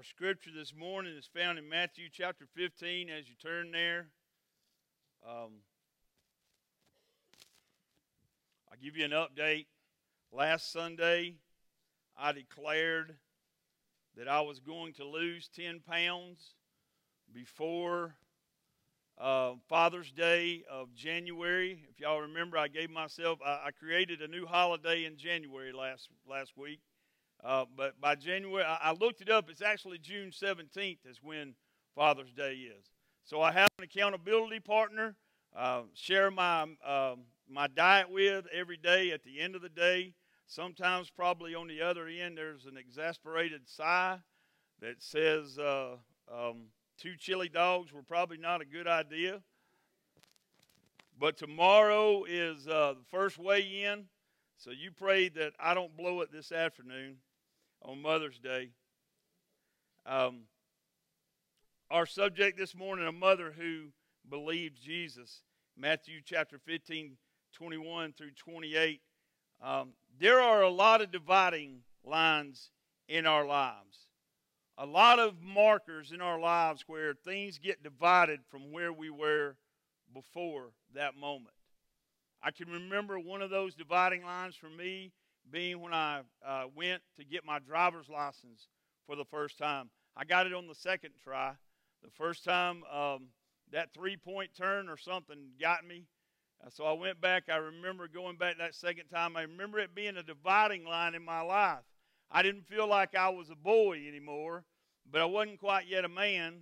Our scripture this morning is found in Matthew chapter 15 as you turn there. Um, I'll give you an update. Last Sunday, I declared that I was going to lose 10 pounds before uh, Father's Day of January. If y'all remember, I gave myself, I, I created a new holiday in January last, last week. Uh, but by January, I, I, looked it up. It's actually June 17th is when Father's Day is. So I have an accountability partner, uh, share my um, my diet with every day. At the end of the day, sometimes probably on the other end, there's an exasperated sigh that says uh, um, two chili dogs were probably not a good idea. But tomorrow is uh, the first weigh in. So you pray that I don't blow it this afternoon on Mother's Day. Um, our subject this morning a mother who believed Jesus. Matthew chapter 15, 21 through 28. Um, there are a lot of dividing lines in our lives, a lot of markers in our lives where things get divided from where we were before that moment. I can remember one of those dividing lines for me being when I uh, went to get my driver's license for the first time. I got it on the second try. The first time, um, that three point turn or something got me. Uh, so I went back. I remember going back that second time. I remember it being a dividing line in my life. I didn't feel like I was a boy anymore, but I wasn't quite yet a man.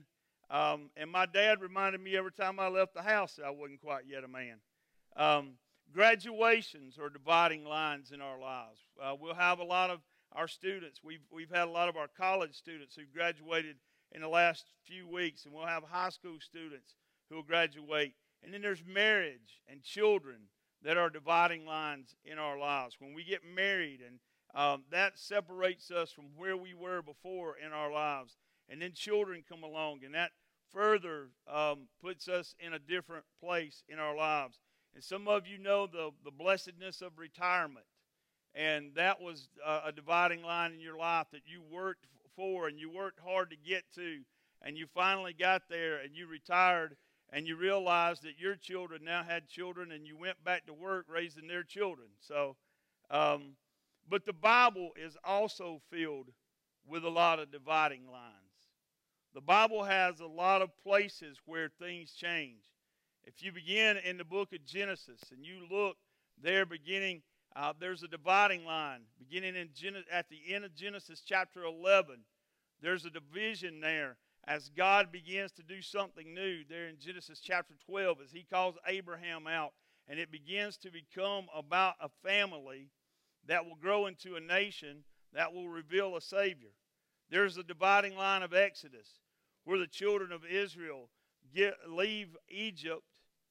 Um, and my dad reminded me every time I left the house that I wasn't quite yet a man. Um, graduations are dividing lines in our lives. Uh, we'll have a lot of our students. We've, we've had a lot of our college students who graduated in the last few weeks, and we'll have high school students who will graduate. And then there's marriage and children that are dividing lines in our lives. When we get married, and um, that separates us from where we were before in our lives. And then children come along, and that further um, puts us in a different place in our lives. And some of you know the, the blessedness of retirement. And that was uh, a dividing line in your life that you worked for and you worked hard to get to. And you finally got there and you retired and you realized that your children now had children and you went back to work raising their children. So, um, but the Bible is also filled with a lot of dividing lines. The Bible has a lot of places where things change. If you begin in the book of Genesis and you look there beginning, uh, there's a dividing line. Beginning in Gen- at the end of Genesis chapter 11, there's a division there as God begins to do something new there in Genesis chapter 12 as he calls Abraham out and it begins to become about a family that will grow into a nation that will reveal a Savior. There's a dividing line of Exodus where the children of Israel get, leave Egypt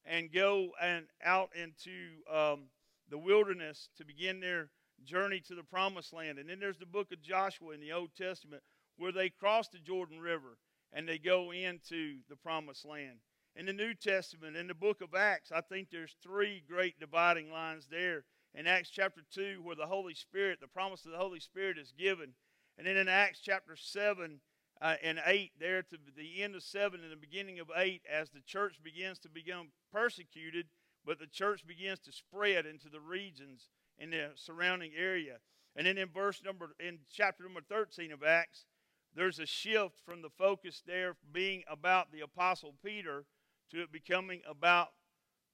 and go and out into um, the wilderness to begin their journey to the promised land. And then there's the book of Joshua in the Old Testament where they cross the Jordan River and they go into the promised land. In the New Testament, in the book of Acts, I think there's three great dividing lines there. In Acts chapter 2, where the Holy Spirit, the promise of the Holy Spirit is given. And then in Acts chapter 7, uh, and 8, there to the end of 7 and the beginning of 8, as the church begins to become persecuted, but the church begins to spread into the regions in the surrounding area. And then in verse number, in chapter number 13 of Acts, there's a shift from the focus there being about the apostle Peter to it becoming about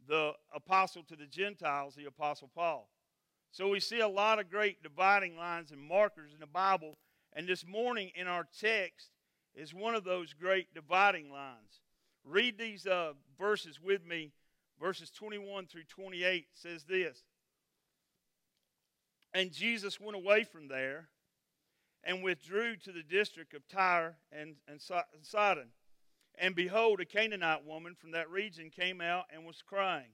the apostle to the Gentiles, the apostle Paul. So we see a lot of great dividing lines and markers in the Bible. And this morning in our text, is one of those great dividing lines. Read these uh, verses with me. Verses 21 through 28 says this And Jesus went away from there and withdrew to the district of Tyre and, and Sidon. And behold, a Canaanite woman from that region came out and was crying,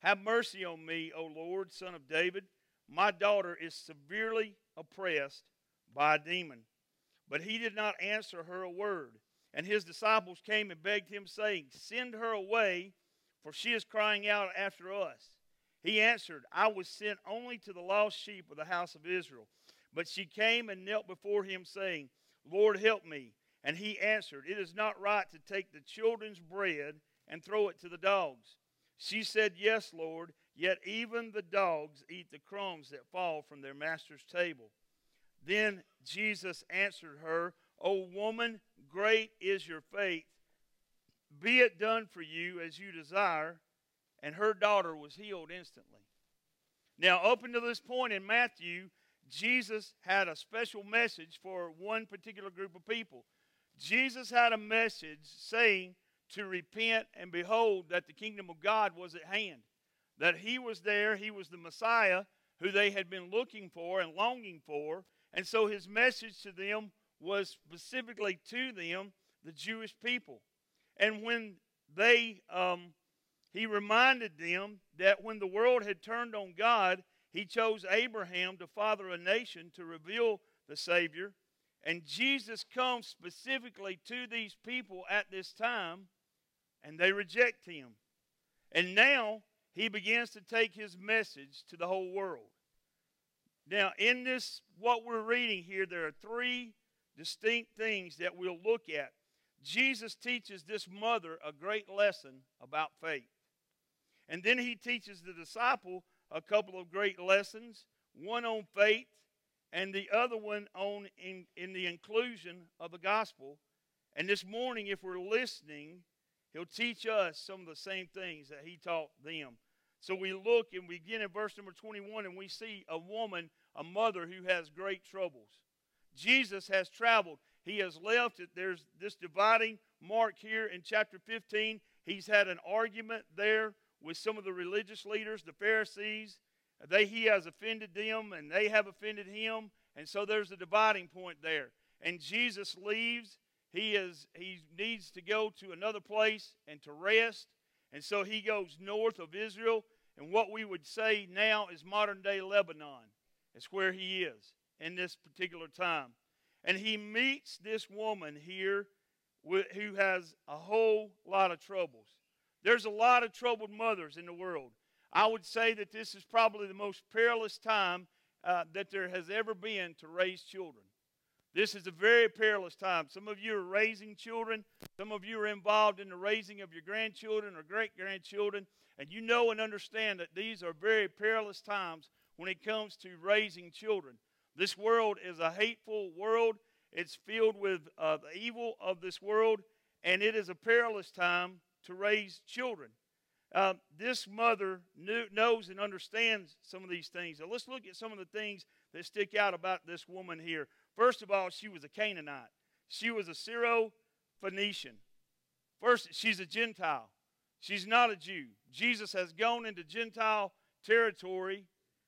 Have mercy on me, O Lord, son of David. My daughter is severely oppressed by a demon. But he did not answer her a word. And his disciples came and begged him, saying, Send her away, for she is crying out after us. He answered, I was sent only to the lost sheep of the house of Israel. But she came and knelt before him, saying, Lord, help me. And he answered, It is not right to take the children's bread and throw it to the dogs. She said, Yes, Lord, yet even the dogs eat the crumbs that fall from their master's table. Then Jesus answered her, O woman, great is your faith. Be it done for you as you desire. And her daughter was healed instantly. Now, up until this point in Matthew, Jesus had a special message for one particular group of people. Jesus had a message saying to repent and behold that the kingdom of God was at hand. That he was there, he was the Messiah who they had been looking for and longing for. And so his message to them was specifically to them, the Jewish people. And when they, um, he reminded them that when the world had turned on God, he chose Abraham to father a nation to reveal the Savior. And Jesus comes specifically to these people at this time, and they reject him. And now he begins to take his message to the whole world. Now, in this, what we're reading here, there are three distinct things that we'll look at. Jesus teaches this mother a great lesson about faith. And then he teaches the disciple a couple of great lessons one on faith, and the other one on in, in the inclusion of the gospel. And this morning, if we're listening, he'll teach us some of the same things that he taught them. So we look and we begin in verse number 21 and we see a woman, a mother who has great troubles. Jesus has traveled. He has left. There's this dividing mark here in chapter 15. He's had an argument there with some of the religious leaders, the Pharisees. They, he has offended them and they have offended him. And so there's a dividing point there. And Jesus leaves. He, is, he needs to go to another place and to rest. And so he goes north of Israel and what we would say now is modern day Lebanon. It's where he is in this particular time. And he meets this woman here who has a whole lot of troubles. There's a lot of troubled mothers in the world. I would say that this is probably the most perilous time uh, that there has ever been to raise children. This is a very perilous time. Some of you are raising children. Some of you are involved in the raising of your grandchildren or great grandchildren. And you know and understand that these are very perilous times when it comes to raising children. This world is a hateful world, it's filled with uh, the evil of this world, and it is a perilous time to raise children. Uh, this mother knew, knows and understands some of these things. So let's look at some of the things that stick out about this woman here. First of all, she was a Canaanite. She was a Syro Phoenician. First, she's a Gentile. She's not a Jew. Jesus has gone into Gentile territory,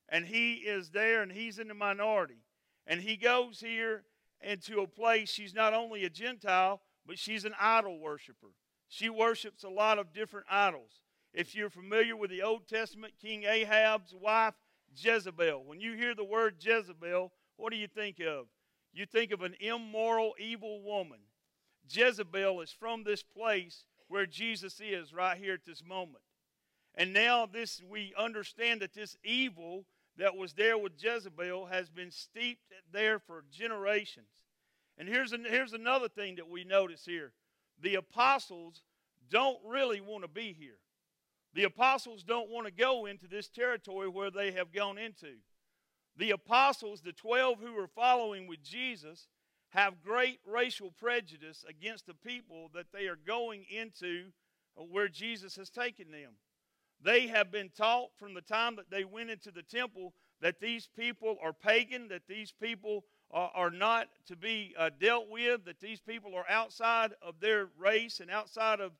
and he is there, and he's in the minority. And he goes here into a place, she's not only a Gentile, but she's an idol worshiper. She worships a lot of different idols. If you're familiar with the Old Testament, King Ahab's wife, Jezebel. When you hear the word Jezebel, what do you think of? You think of an immoral, evil woman. Jezebel is from this place where Jesus is right here at this moment. And now this we understand that this evil that was there with Jezebel has been steeped there for generations. And here's, an, here's another thing that we notice here. The apostles don't really want to be here. The apostles don't want to go into this territory where they have gone into. The apostles, the 12 who were following with Jesus, have great racial prejudice against the people that they are going into where Jesus has taken them. They have been taught from the time that they went into the temple that these people are pagan, that these people are, are not to be uh, dealt with, that these people are outside of their race and outside of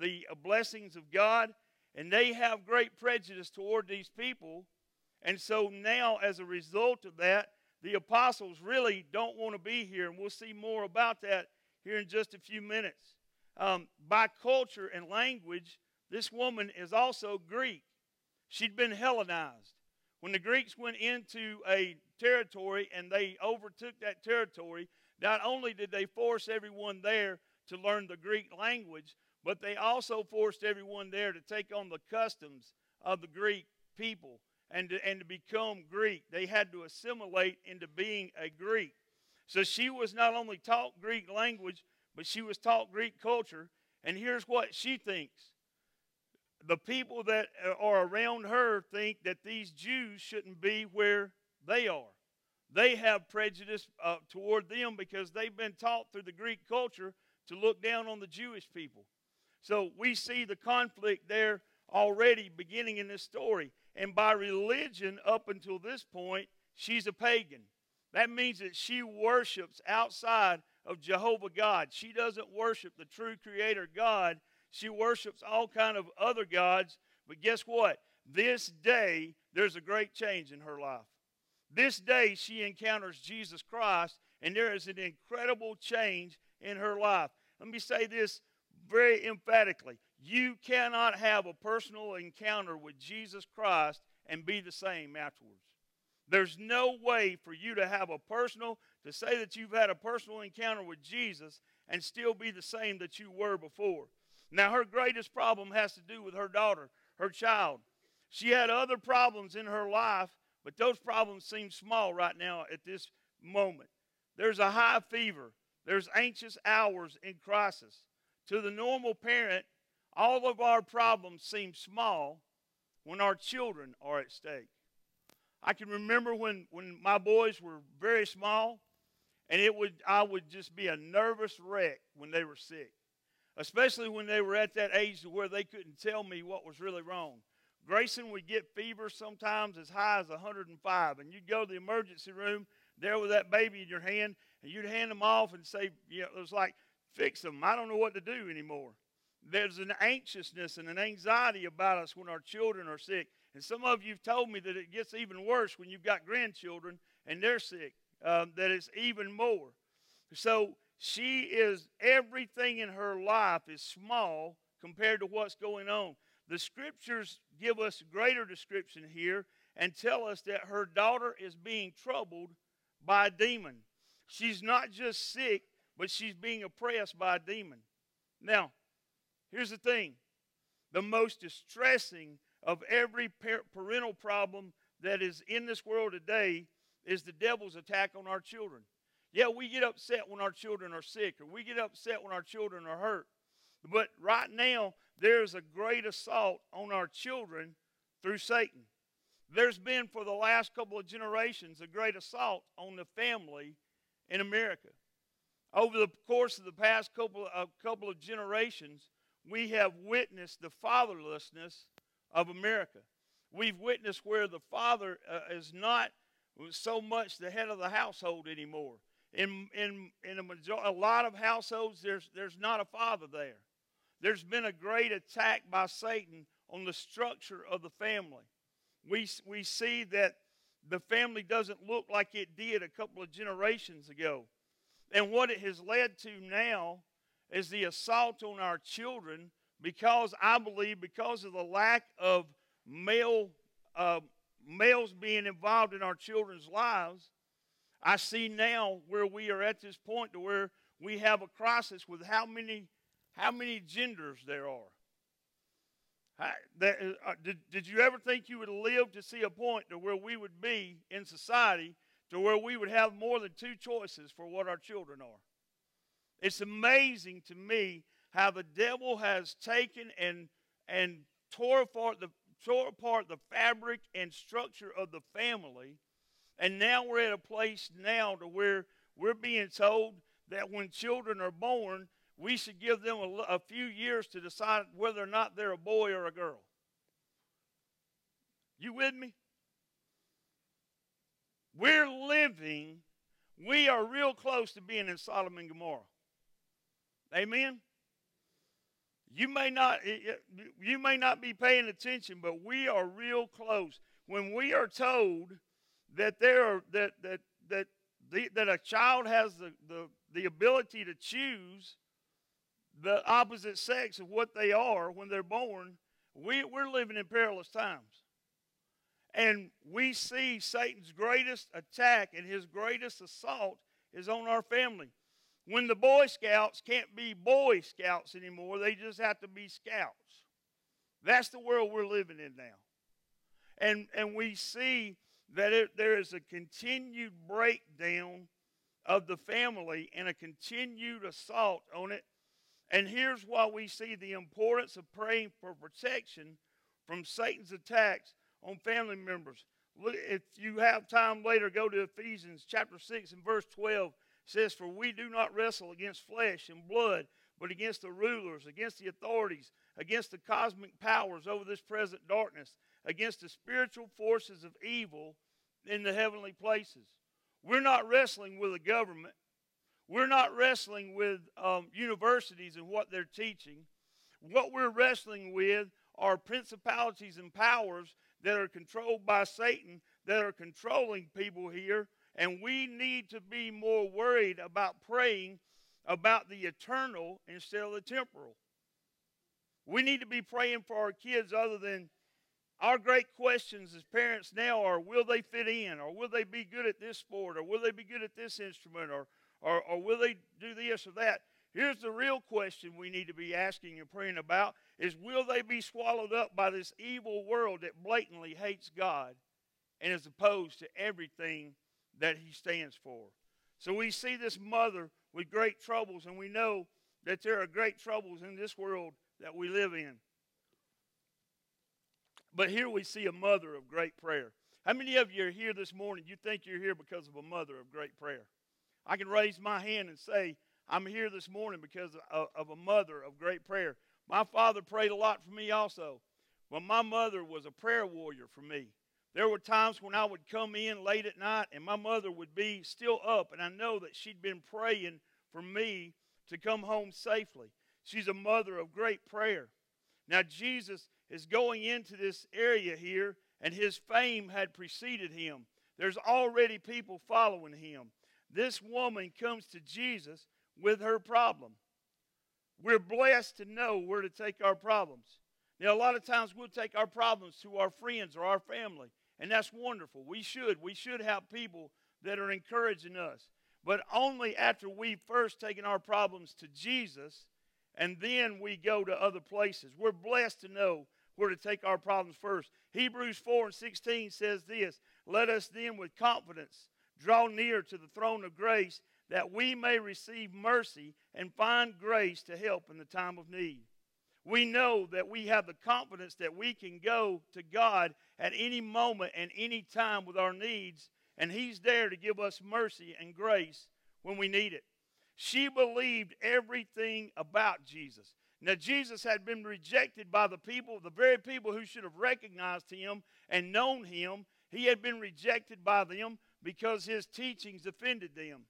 the uh, blessings of God. And they have great prejudice toward these people. And so now, as a result of that, the apostles really don't want to be here. And we'll see more about that here in just a few minutes. Um, by culture and language, this woman is also Greek. She'd been Hellenized. When the Greeks went into a territory and they overtook that territory, not only did they force everyone there to learn the Greek language, but they also forced everyone there to take on the customs of the Greek people and to, and to become Greek. They had to assimilate into being a Greek. So she was not only taught Greek language, but she was taught Greek culture. And here's what she thinks the people that are around her think that these Jews shouldn't be where they are. They have prejudice uh, toward them because they've been taught through the Greek culture to look down on the Jewish people. So we see the conflict there already beginning in this story. And by religion, up until this point, she's a pagan. That means that she worships outside of Jehovah God. She doesn't worship the true creator God. She worships all kind of other gods. But guess what? This day there's a great change in her life. This day she encounters Jesus Christ and there is an incredible change in her life. Let me say this very emphatically. You cannot have a personal encounter with Jesus Christ and be the same afterwards. There's no way for you to have a personal, to say that you've had a personal encounter with Jesus and still be the same that you were before. Now, her greatest problem has to do with her daughter, her child. She had other problems in her life, but those problems seem small right now at this moment. There's a high fever, there's anxious hours in crisis. To the normal parent, all of our problems seem small when our children are at stake. I can remember when, when my boys were very small, and it would I would just be a nervous wreck when they were sick, especially when they were at that age where they couldn't tell me what was really wrong. Grayson would get fever sometimes as high as 105, and you'd go to the emergency room there with that baby in your hand, and you'd hand them off and say, you know, it was like, fix them. I don't know what to do anymore. There's an anxiousness and an anxiety about us when our children are sick. And some of you have told me that it gets even worse when you've got grandchildren and they're sick, um, that it's even more. So she is, everything in her life is small compared to what's going on. The scriptures give us greater description here and tell us that her daughter is being troubled by a demon. She's not just sick, but she's being oppressed by a demon. Now, here's the thing the most distressing of every parental problem that is in this world today is the devil's attack on our children. Yeah, we get upset when our children are sick, or we get upset when our children are hurt. But right now, there's a great assault on our children through Satan. There's been, for the last couple of generations, a great assault on the family in America. Over the course of the past couple of, couple of generations, we have witnessed the fatherlessness of America. We've witnessed where the father uh, is not so much the head of the household anymore. In, in, in a, major, a lot of households, there's, there's not a father there. There's been a great attack by Satan on the structure of the family. We, we see that the family doesn't look like it did a couple of generations ago. And what it has led to now is the assault on our children because I believe because of the lack of male uh, males being involved in our children's lives, I see now where we are at this point to where we have a crisis with how many how many genders there are. How, that, uh, did, did you ever think you would live to see a point to where we would be in society to where we would have more than two choices for what our children are? It's amazing to me how the devil has taken and and tore apart the tore apart the fabric and structure of the family. And now we're at a place now to where we're being told that when children are born we should give them a, a few years to decide whether or not they're a boy or a girl. You with me? We're living we are real close to being in sodom and gomorrah amen you may not eh, eh, you may not be paying attention, but we are real close. When we are told that there are that that that the, that a child has the, the, the ability to choose the opposite sex of what they are when they're born, we, we're living in perilous times. And we see Satan's greatest attack and his greatest assault is on our family when the Boy Scouts can't be Boy Scouts anymore, they just have to be Scouts. That's the world we're living in now. And, and we see that it, there is a continued breakdown of the family and a continued assault on it. And here's why we see the importance of praying for protection from Satan's attacks on family members. If you have time later, go to Ephesians chapter 6 and verse 12. Says, For we do not wrestle against flesh and blood, but against the rulers, against the authorities, against the cosmic powers over this present darkness, against the spiritual forces of evil in the heavenly places. We're not wrestling with a government. We're not wrestling with um, universities and what they're teaching. What we're wrestling with are principalities and powers that are controlled by Satan that are controlling people here. And we need to be more worried about praying about the eternal instead of the temporal. We need to be praying for our kids other than our great questions as parents now are will they fit in? Or will they be good at this sport? Or will they be good at this instrument? Or, or, or will they do this or that? Here's the real question we need to be asking and praying about is will they be swallowed up by this evil world that blatantly hates god and is opposed to everything that he stands for so we see this mother with great troubles and we know that there are great troubles in this world that we live in but here we see a mother of great prayer. How many of you are here this morning? You think you're here because of a mother of great prayer? I can raise my hand and say, I'm here this morning because of, of a mother of great prayer. My father prayed a lot for me also. But my mother was a prayer warrior for me. There were times when I would come in late at night and my mother would be still up, and I know that she'd been praying for me to come home safely. She's a mother of great prayer. Now, Jesus is going into this area here, and his fame had preceded him. There's already people following him. This woman comes to Jesus with her problem. We're blessed to know where to take our problems. Now, a lot of times we'll take our problems to our friends or our family, and that's wonderful. We should. We should have people that are encouraging us. But only after we've first taken our problems to Jesus, and then we go to other places. We're blessed to know where to take our problems first. Hebrews 4 and 16 says this Let us then with confidence draw near to the throne of grace that we may receive mercy and find grace to help in the time of need. We know that we have the confidence that we can go to God at any moment and any time with our needs, and He's there to give us mercy and grace when we need it. She believed everything about Jesus. Now, Jesus had been rejected by the people, the very people who should have recognized him and known him. He had been rejected by them because his teachings offended them.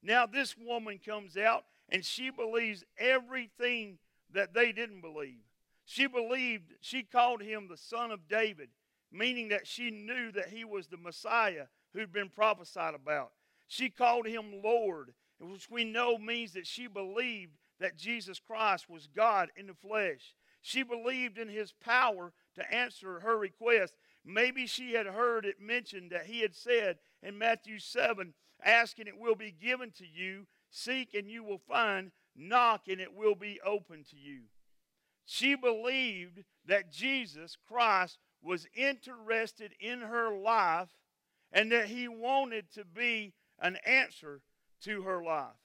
Now, this woman comes out and she believes everything that they didn't believe. She believed, she called him the son of David, meaning that she knew that he was the Messiah who'd been prophesied about. She called him Lord, which we know means that she believed that Jesus Christ was God in the flesh. She believed in his power to answer her request. Maybe she had heard it mentioned that he had said in Matthew 7 Ask and it will be given to you, seek and you will find, knock and it will be open to you. She believed that Jesus Christ was interested in her life and that he wanted to be an answer to her life.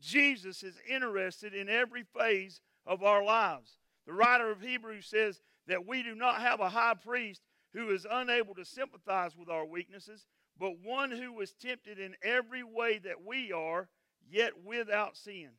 Jesus is interested in every phase of our lives. The writer of Hebrews says that we do not have a high priest who is unable to sympathize with our weaknesses, but one who was tempted in every way that we are, yet without sin.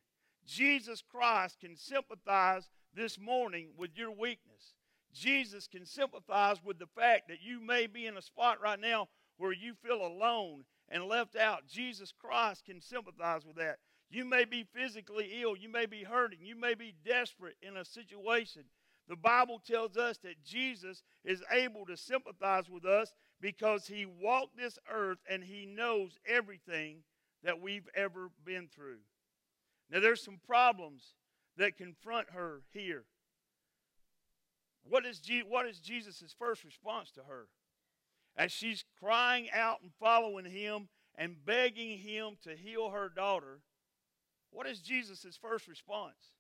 Jesus Christ can sympathize this morning with your weakness. Jesus can sympathize with the fact that you may be in a spot right now where you feel alone and left out. Jesus Christ can sympathize with that. You may be physically ill. You may be hurting. You may be desperate in a situation. The Bible tells us that Jesus is able to sympathize with us because he walked this earth and he knows everything that we've ever been through. Now, there's some problems that confront her here. What is, Je- what is Jesus' first response to her? As she's crying out and following him and begging him to heal her daughter, what is Jesus' first response?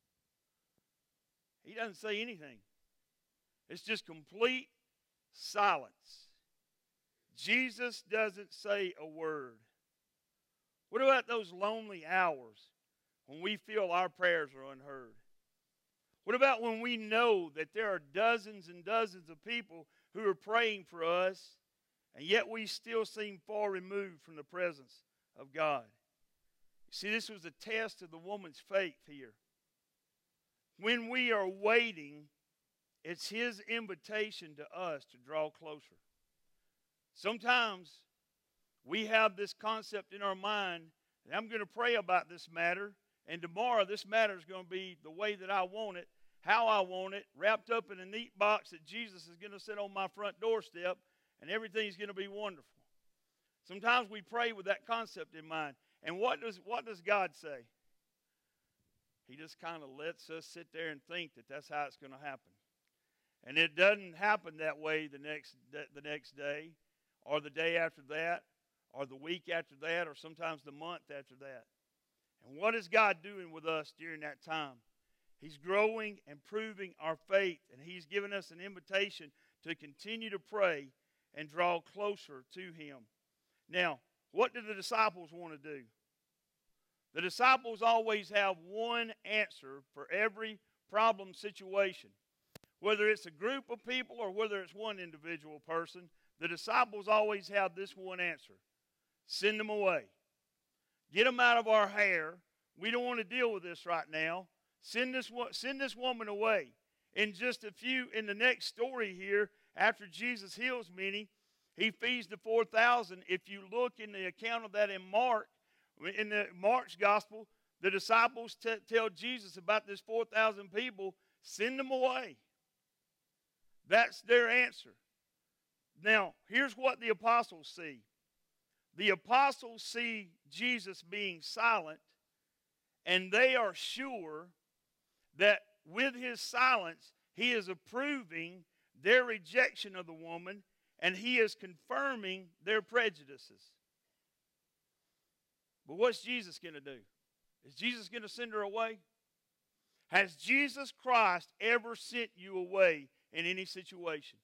He doesn't say anything, it's just complete silence. Jesus doesn't say a word. What about those lonely hours when we feel our prayers are unheard? What about when we know that there are dozens and dozens of people who are praying for us, and yet we still seem far removed from the presence of God? See, this was a test of the woman's faith here. When we are waiting, it's His invitation to us to draw closer. Sometimes we have this concept in our mind, I'm going to pray about this matter, and tomorrow this matter is going to be the way that I want it, how I want it, wrapped up in a neat box that Jesus is going to sit on my front doorstep, and everything's going to be wonderful. Sometimes we pray with that concept in mind. And what does, what does God say? He just kind of lets us sit there and think that that's how it's going to happen. And it doesn't happen that way the next, the next day, or the day after that, or the week after that, or sometimes the month after that. And what is God doing with us during that time? He's growing and proving our faith, and He's given us an invitation to continue to pray and draw closer to Him. Now, what do the disciples want to do? The disciples always have one answer for every problem situation. Whether it's a group of people or whether it's one individual person, the disciples always have this one answer send them away. Get them out of our hair. We don't want to deal with this right now. Send this, send this woman away. In just a few, in the next story here, after Jesus heals many, he feeds the 4,000. If you look in the account of that in Mark, in the Mark's gospel, the disciples t- tell Jesus about this 4,000 people, send them away. That's their answer. Now, here's what the apostles see the apostles see Jesus being silent, and they are sure that with his silence, he is approving their rejection of the woman and he is confirming their prejudices. But what's Jesus going to do? Is Jesus going to send her away? Has Jesus Christ ever sent you away in any situation?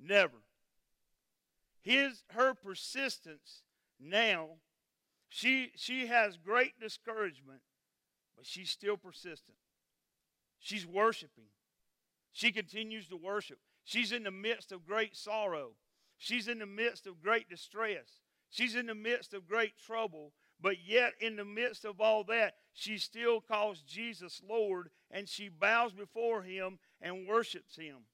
Never. His her persistence now, she she has great discouragement, but she's still persistent. She's worshiping. She continues to worship. She's in the midst of great sorrow. She's in the midst of great distress. She's in the midst of great trouble. But yet, in the midst of all that, she still calls Jesus Lord and she bows before him and worships him.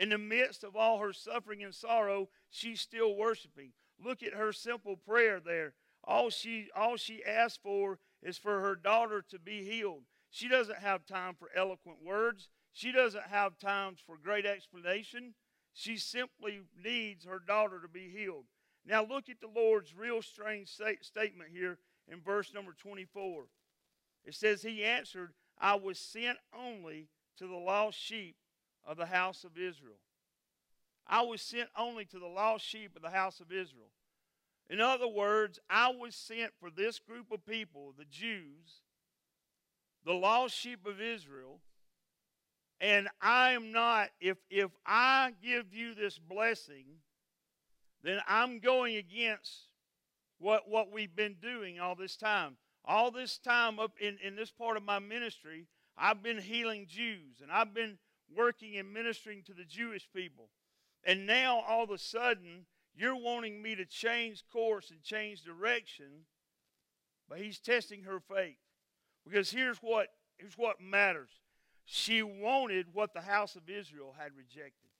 In the midst of all her suffering and sorrow, she's still worshiping. Look at her simple prayer there. All she, all she asks for is for her daughter to be healed. She doesn't have time for eloquent words. She doesn't have times for great explanation. She simply needs her daughter to be healed. Now, look at the Lord's real strange statement here in verse number 24. It says, He answered, I was sent only to the lost sheep of the house of Israel. I was sent only to the lost sheep of the house of Israel. In other words, I was sent for this group of people, the Jews, the lost sheep of Israel. And I am not, if, if I give you this blessing, then I'm going against what, what we've been doing all this time. All this time up in, in this part of my ministry, I've been healing Jews and I've been working and ministering to the Jewish people. And now all of a sudden, you're wanting me to change course and change direction. But he's testing her faith. Because here's what, here's what matters she wanted what the house of Israel had rejected.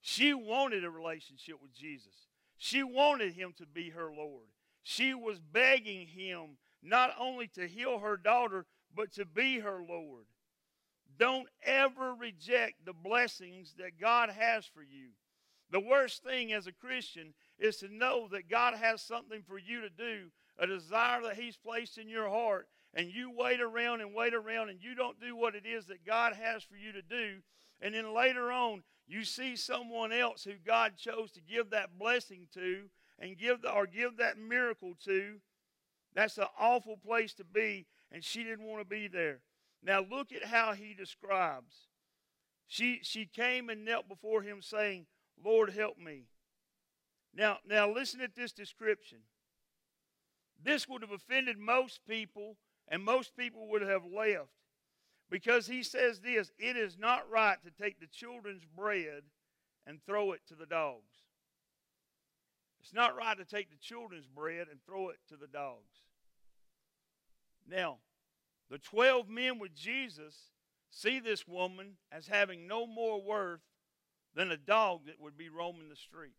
She wanted a relationship with Jesus. She wanted him to be her Lord. She was begging him not only to heal her daughter, but to be her Lord. Don't ever reject the blessings that God has for you. The worst thing as a Christian is to know that God has something for you to do, a desire that He's placed in your heart, and you wait around and wait around and you don't do what it is that God has for you to do. And then later on, you see someone else who God chose to give that blessing to and give the, or give that miracle to. That's an awful place to be, and she didn't want to be there. Now look at how he describes. She she came and knelt before him, saying, Lord, help me. Now, now listen at this description. this would have offended most people, and most people would have left. Because he says this it is not right to take the children's bread and throw it to the dogs. It's not right to take the children's bread and throw it to the dogs. Now, the 12 men with Jesus see this woman as having no more worth than a dog that would be roaming the street.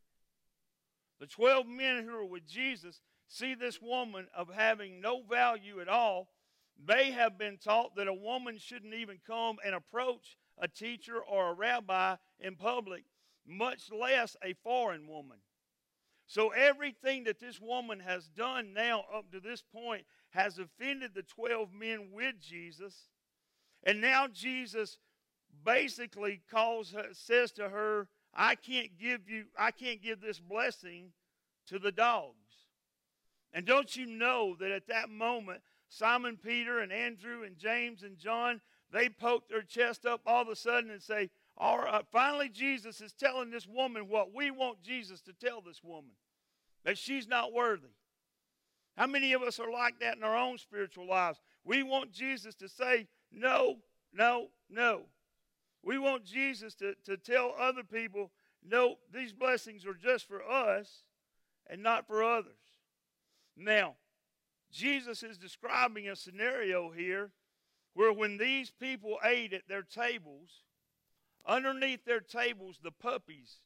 The 12 men who are with Jesus see this woman of having no value at all. They have been taught that a woman shouldn't even come and approach a teacher or a rabbi in public, much less a foreign woman. So everything that this woman has done now up to this point has offended the 12 men with Jesus. And now Jesus basically calls her, says to her, I can't give you, I can't give this blessing to the dogs. And don't you know that at that moment, Simon Peter and Andrew and James and John, they poke their chest up all of a sudden and say, all right, finally Jesus is telling this woman what we want Jesus to tell this woman that she's not worthy. How many of us are like that in our own spiritual lives? We want Jesus to say, no, no, no. We want Jesus to, to tell other people, no, these blessings are just for us and not for others. Now, Jesus is describing a scenario here where when these people ate at their tables, underneath their tables, the puppies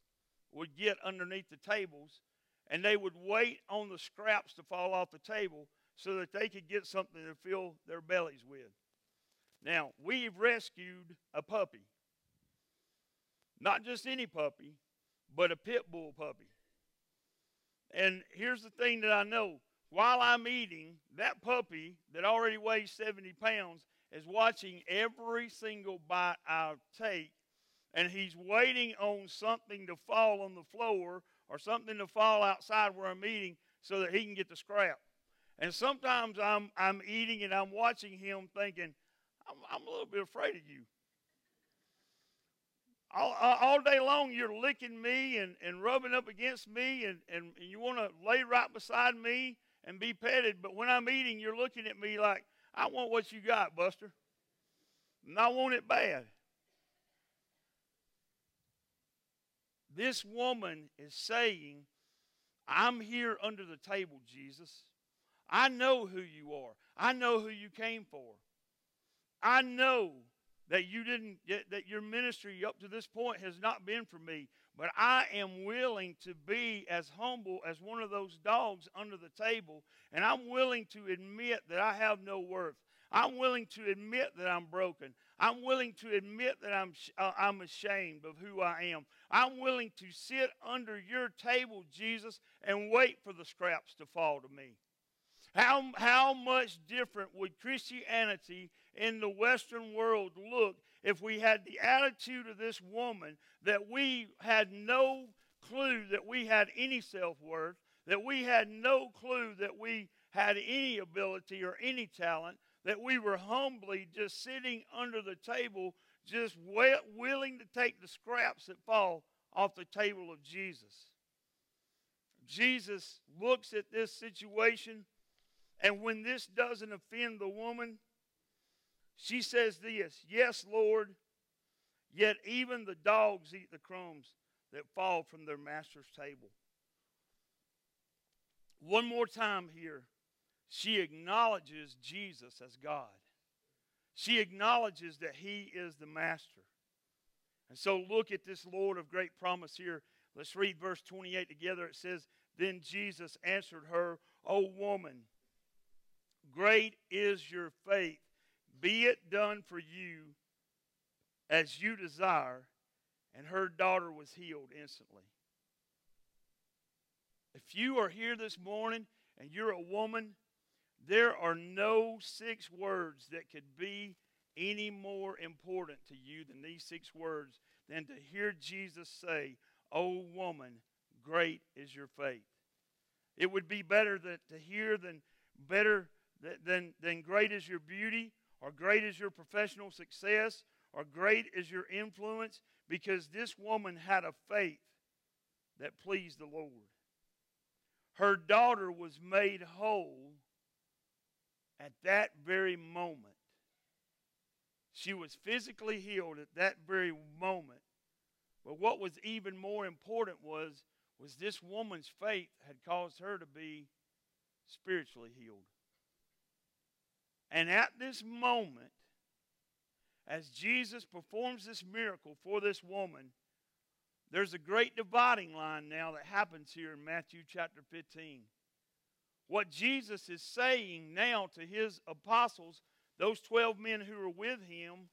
would get underneath the tables and they would wait on the scraps to fall off the table so that they could get something to fill their bellies with. Now, we've rescued a puppy. Not just any puppy, but a pit bull puppy. And here's the thing that I know while I'm eating, that puppy that already weighs 70 pounds is watching every single bite I take, and he's waiting on something to fall on the floor or something to fall outside where I'm eating so that he can get the scrap. And sometimes I'm, I'm eating and I'm watching him thinking, I'm, I'm a little bit afraid of you. All, all, day long, you're licking me and, and rubbing up against me, and, and, and you want to lay right beside me and be petted. But when I'm eating, you're looking at me like, I want what you got, Buster. And I want it bad. This woman is saying, I'm here under the table, Jesus. I know who you are. I know who you came for. I know that you didn't that your ministry up to this point has not been for me but i am willing to be as humble as one of those dogs under the table and i'm willing to admit that i have no worth i'm willing to admit that i'm broken. I'm willing to admit that i'm uh, i'm ashamed of who i am. I'm willing to sit under your table jesus and wait for the scraps to fall to me. How, how much different would Christianity in the Western world look if we had the attitude of this woman that we had no clue that we had any self worth, that we had no clue that we had any ability or any talent, that we were humbly just sitting under the table, just willing to take the scraps that fall off the table of Jesus. Jesus looks at this situation and when this doesn't offend the woman, she says this Yes, Lord, yet even the dogs eat the crumbs that fall from their master's table. One more time here, she acknowledges Jesus as God. She acknowledges that He is the master. And so look at this Lord of great promise here. Let's read verse 28 together. It says, Then Jesus answered her, O woman, Great is your faith. Be it done for you as you desire. And her daughter was healed instantly. If you are here this morning and you're a woman, there are no six words that could be any more important to you than these six words than to hear Jesus say, O woman, great is your faith. It would be better to hear than better than, then great is your beauty, or great is your professional success, or great is your influence, because this woman had a faith that pleased the Lord. Her daughter was made whole at that very moment. She was physically healed at that very moment. But what was even more important was, was this woman's faith had caused her to be spiritually healed. And at this moment, as Jesus performs this miracle for this woman, there's a great dividing line now that happens here in Matthew chapter 15. What Jesus is saying now to his apostles, those 12 men who are with him,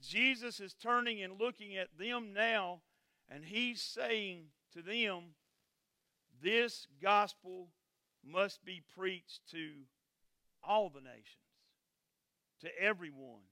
Jesus is turning and looking at them now, and he's saying to them, This gospel must be preached to all the nations, to everyone.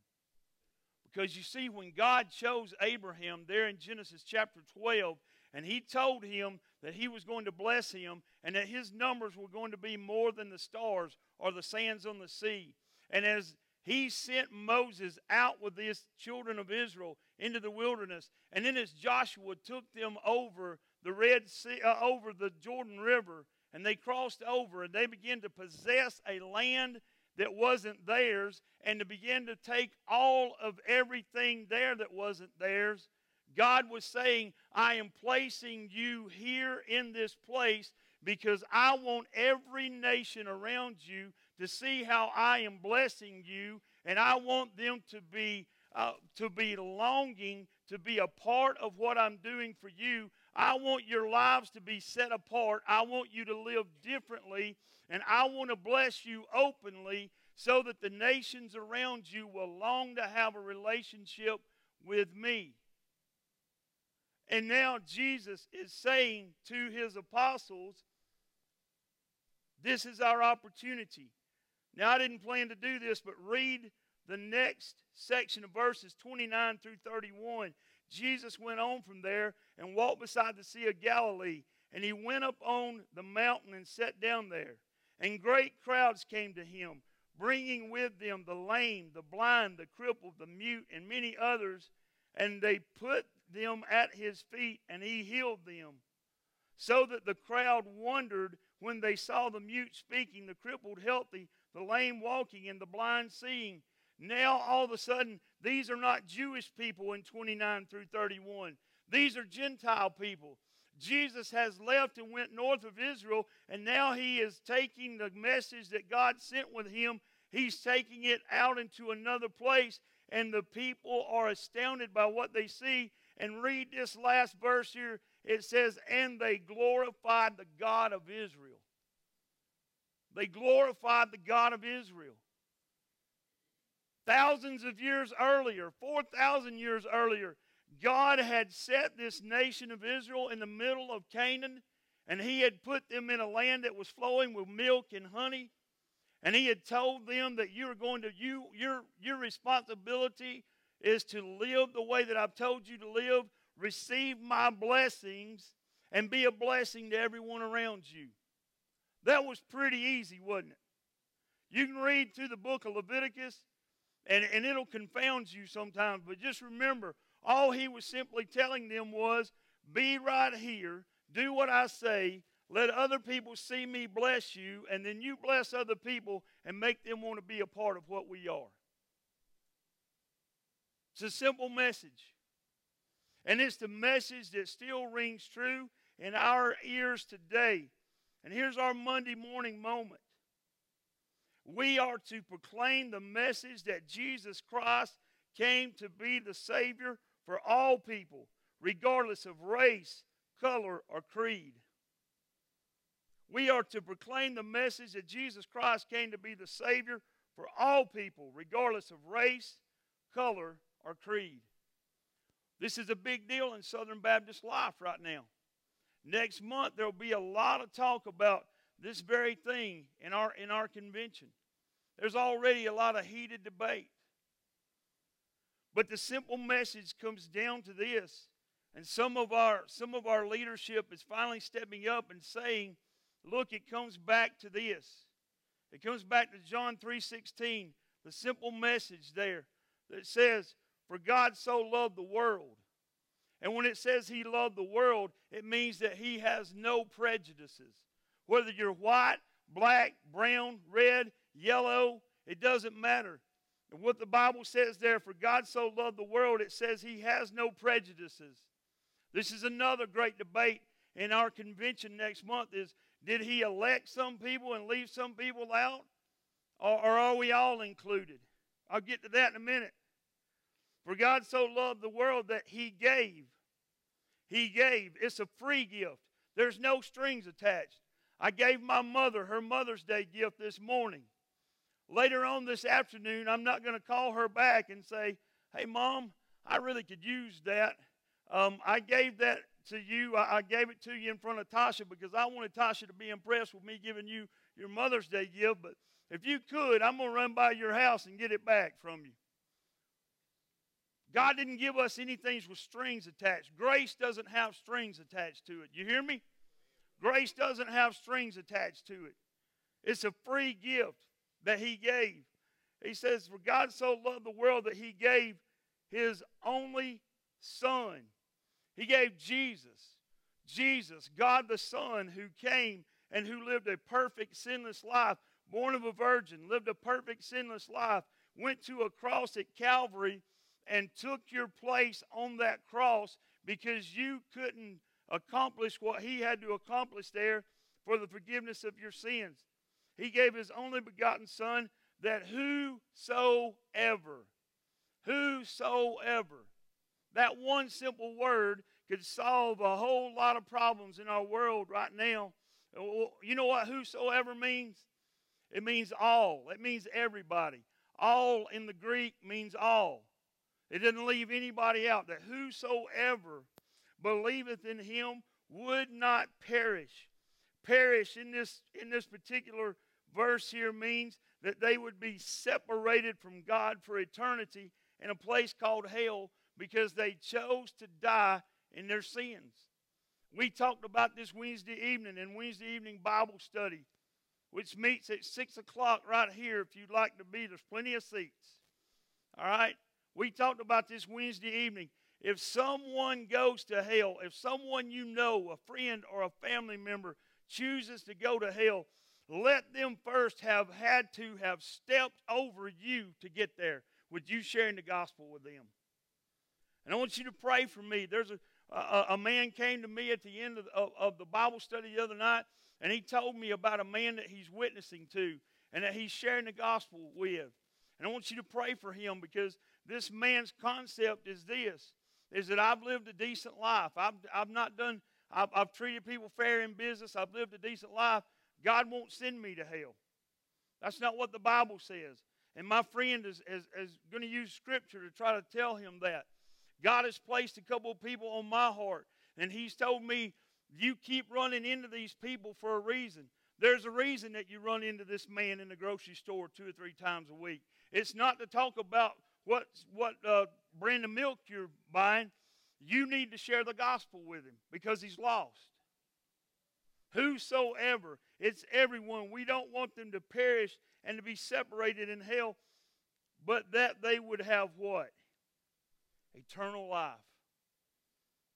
Because you see, when God chose Abraham there in Genesis chapter 12, and he told him that he was going to bless him and that his numbers were going to be more than the stars or the sands on the sea. And as he sent Moses out with the children of Israel into the wilderness, and then as Joshua took them over the Red Sea, uh, over the Jordan River, and they crossed over and they began to possess a land that wasn't theirs and to begin to take all of everything there that wasn't theirs. God was saying, I am placing you here in this place because I want every nation around you to see how I am blessing you, and I want them to be uh, to be longing to be a part of what I'm doing for you. I want your lives to be set apart. I want you to live differently, and I want to bless you openly so that the nations around you will long to have a relationship with me. And now Jesus is saying to his apostles, This is our opportunity. Now, I didn't plan to do this, but read the next section of verses 29 through 31. Jesus went on from there and walked beside the Sea of Galilee, and he went up on the mountain and sat down there. And great crowds came to him bringing with them the lame, the blind, the crippled, the mute, and many others, and they put them at his feet, and he healed them. So that the crowd wondered when they saw the mute speaking, the crippled healthy, the lame walking, and the blind seeing. Now, all of a sudden, these are not Jewish people in 29 through 31. These are Gentile people. Jesus has left and went north of Israel, and now he is taking the message that God sent with him, he's taking it out into another place, and the people are astounded by what they see. And read this last verse here. It says, And they glorified the God of Israel. They glorified the God of Israel. Thousands of years earlier, 4,000 years earlier, God had set this nation of Israel in the middle of Canaan, and He had put them in a land that was flowing with milk and honey. And He had told them that you are going to, you, your, your responsibility is to live the way that I've told you to live, receive my blessings, and be a blessing to everyone around you. That was pretty easy, wasn't it? You can read through the book of Leviticus, and, and it'll confound you sometimes, but just remember all he was simply telling them was, Be right here, do what I say, let other people see me bless you, and then you bless other people and make them want to be a part of what we are. It's a simple message. And it's the message that still rings true in our ears today. And here's our Monday morning moment. We are to proclaim the message that Jesus Christ came to be the Savior for all people, regardless of race, color, or creed. We are to proclaim the message that Jesus Christ came to be the Savior for all people, regardless of race, color, or creed. This is a big deal in Southern Baptist life right now. Next month, there will be a lot of talk about this very thing in our, in our convention. There's already a lot of heated debate. But the simple message comes down to this. And some of our some of our leadership is finally stepping up and saying, look, it comes back to this. It comes back to John 3:16, the simple message there that says, "For God so loved the world." And when it says he loved the world, it means that he has no prejudices. Whether you're white, black, brown, red, yellow, It doesn't matter. And what the Bible says there, for God so loved the world, it says he has no prejudices. This is another great debate in our convention next month is did he elect some people and leave some people out? Or, or are we all included? I'll get to that in a minute. For God so loved the world that he gave. He gave. It's a free gift. There's no strings attached. I gave my mother her Mother's Day gift this morning. Later on this afternoon, I'm not going to call her back and say, Hey, Mom, I really could use that. Um, I gave that to you. I, I, gave it to you in front of Tasha because I wanted Tasha to be impressed with me giving you your Mother's Day gift. But if you could, I'm going to run by your house and get it back from you. God didn't give us anything with strings attached. Grace doesn't have strings attached to it. You hear me? Grace doesn't have strings attached to it. It's a free gift that He gave. He says, For God so loved the world that He gave His only Son. He gave Jesus. Jesus, God the Son, who came and who lived a perfect, sinless life, born of a virgin, lived a perfect, sinless life, went to a cross at Calvary and took your place on that cross because you couldn't accomplish what he had to accomplish there for the forgiveness of your sins. He gave his only begotten Son that whosoever, whosoever, that one simple word could solve a whole lot of problems in our world right now. You know what whosoever means? It means all, it means everybody. All in the Greek means all. It didn't leave anybody out. That whosoever believeth in him would not perish. Perish in this in this particular verse here means that they would be separated from God for eternity in a place called hell because they chose to die in their sins. We talked about this Wednesday evening in Wednesday evening Bible study, which meets at 6 o'clock right here if you'd like to be. There's plenty of seats. All right? We talked about this Wednesday evening. If someone goes to hell, if someone you know, a friend or a family member, chooses to go to hell, let them first have had to have stepped over you to get there with you sharing the gospel with them. And I want you to pray for me. There's a, a, a man came to me at the end of, of, of the Bible study the other night, and he told me about a man that he's witnessing to and that he's sharing the gospel with. And I want you to pray for him because this man's concept is this is that I've lived a decent life. I've, I've not done, I've, I've treated people fair in business. I've lived a decent life. God won't send me to hell. That's not what the Bible says. And my friend is, is, is going to use Scripture to try to tell him that. God has placed a couple of people on my heart, and He's told me, you keep running into these people for a reason. There's a reason that you run into this man in the grocery store two or three times a week. It's not to talk about what, what uh, brand of milk you're buying, you need to share the gospel with him because he's lost. Whosoever, it's everyone. We don't want them to perish and to be separated in hell, but that they would have what? Eternal life.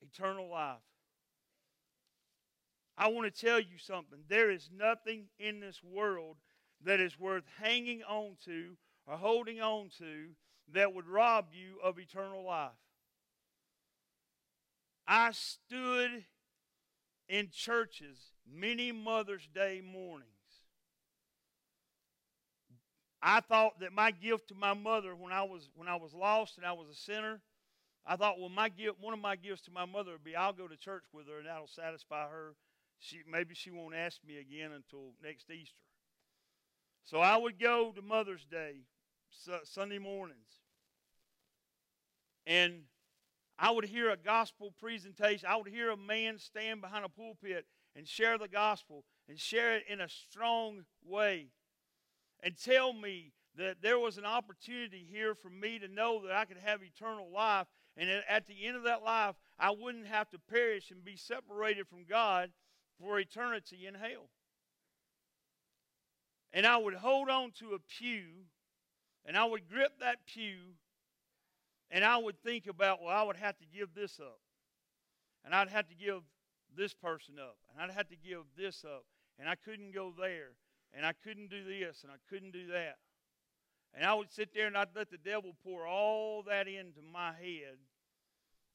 Eternal life. I want to tell you something. There is nothing in this world that is worth hanging on to or holding on to that would rob you of eternal life. I stood in churches many Mother's Day mornings. I thought that my gift to my mother when I was when I was lost and I was a sinner, I thought, well, my gift, one of my gifts to my mother would be I'll go to church with her and that'll satisfy her. She maybe she won't ask me again until next Easter. So I would go to Mother's Day Sunday mornings. And I would hear a gospel presentation. I would hear a man stand behind a pulpit and share the gospel and share it in a strong way and tell me that there was an opportunity here for me to know that I could have eternal life. And at the end of that life, I wouldn't have to perish and be separated from God for eternity in hell. And I would hold on to a pew and I would grip that pew and I would think about, well, I would have to give this up. And I'd have to give this person up. And I'd have to give this up. And I couldn't go there. And I couldn't do this. And I couldn't do that. And I would sit there and I'd let the devil pour all that into my head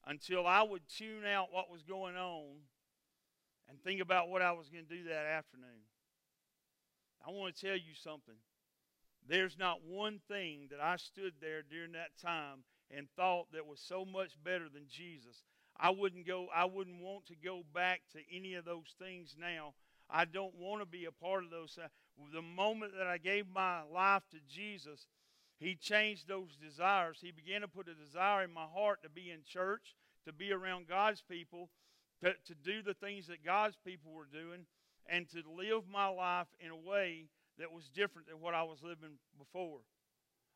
until I would tune out what was going on and think about what I was going to do that afternoon. I want to tell you something. There's not one thing that I stood there during that time and thought that was so much better than Jesus. I wouldn't go I wouldn't want to go back to any of those things now. I don't want to be a part of those. Uh, the moment that I gave my life to Jesus, he changed those desires. He began to put a desire in my heart to be in church, to be around God's people, to, to do the things that God's people were doing, and to live my life in a way that was different than what I was living before.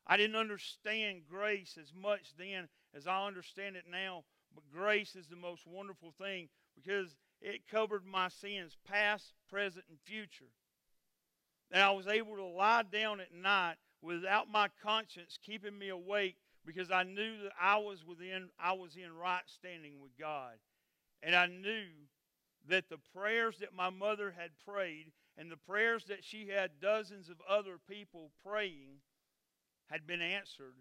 I didn't understand grace as much then as I understand it now, but grace is the most wonderful thing because it covered my sins, past, present, and future. And I was able to lie down at night without my conscience keeping me awake because I knew that I was within I was in right standing with God. And I knew that the prayers that my mother had prayed and the prayers that she had dozens of other people praying had been answered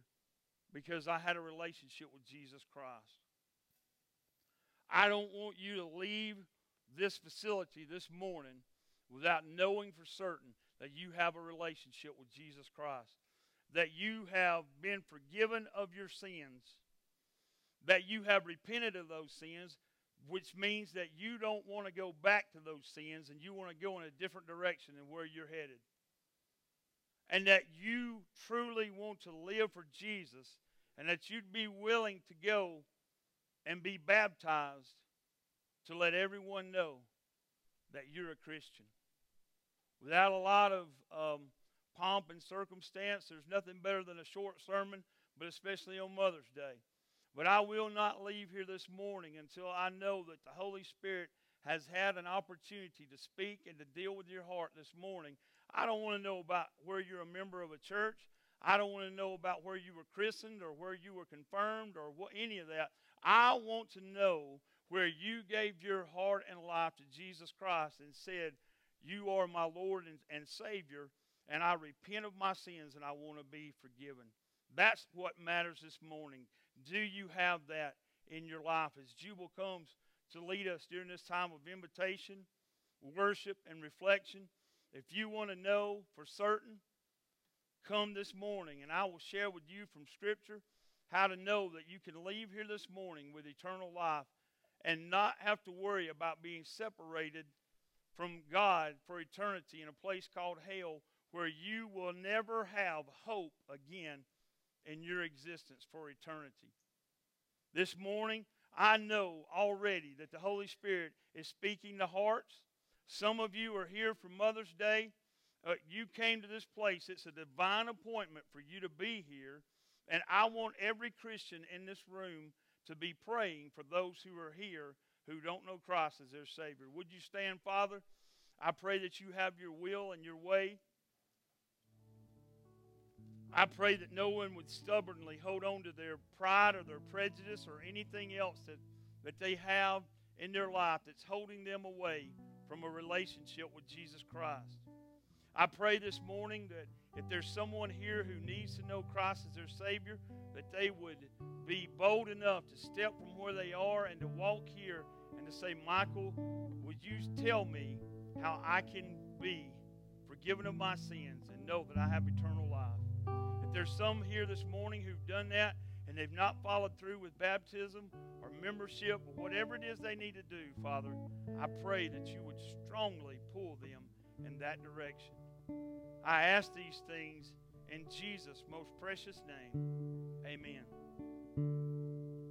because I had a relationship with Jesus Christ. I don't want you to leave this facility this morning without knowing for certain that you have a relationship with Jesus Christ, that you have been forgiven of your sins, that you have repented of those sins, which means that you don't want to go back to those sins and you want to go in a different direction than where you're headed. And that you truly want to live for Jesus and that you'd be willing to go and be baptized to let everyone know that you're a Christian. Without a lot of um, pomp and circumstance, there's nothing better than a short sermon, but especially on Mother's Day. But I will not leave here this morning until I know that the Holy Spirit has had an opportunity to speak and to deal with your heart this morning. I don't want to know about where you're a member of a church. I don't want to know about where you were christened or where you were confirmed or what, any of that. I want to know where you gave your heart and life to Jesus Christ and said, You are my Lord and, and Savior, and I repent of my sins and I want to be forgiven. That's what matters this morning. Do you have that in your life as Jubal comes to lead us during this time of invitation, worship, and reflection? If you want to know for certain, come this morning and I will share with you from Scripture how to know that you can leave here this morning with eternal life and not have to worry about being separated from God for eternity in a place called hell where you will never have hope again in your existence for eternity. This morning, I know already that the Holy Spirit is speaking to hearts. Some of you are here for Mother's Day. Uh, you came to this place. It's a divine appointment for you to be here. And I want every Christian in this room to be praying for those who are here who don't know Christ as their Savior. Would you stand, Father? I pray that you have your will and your way. I pray that no one would stubbornly hold on to their pride or their prejudice or anything else that, that they have in their life that's holding them away from a relationship with Jesus Christ. I pray this morning that if there's someone here who needs to know Christ as their Savior, that they would be bold enough to step from where they are and to walk here and to say, Michael, would you tell me how I can be forgiven of my sins and know that I have eternal life? There's some here this morning who've done that and they've not followed through with baptism or membership or whatever it is they need to do, Father, I pray that you would strongly pull them in that direction. I ask these things in Jesus' most precious name. Amen.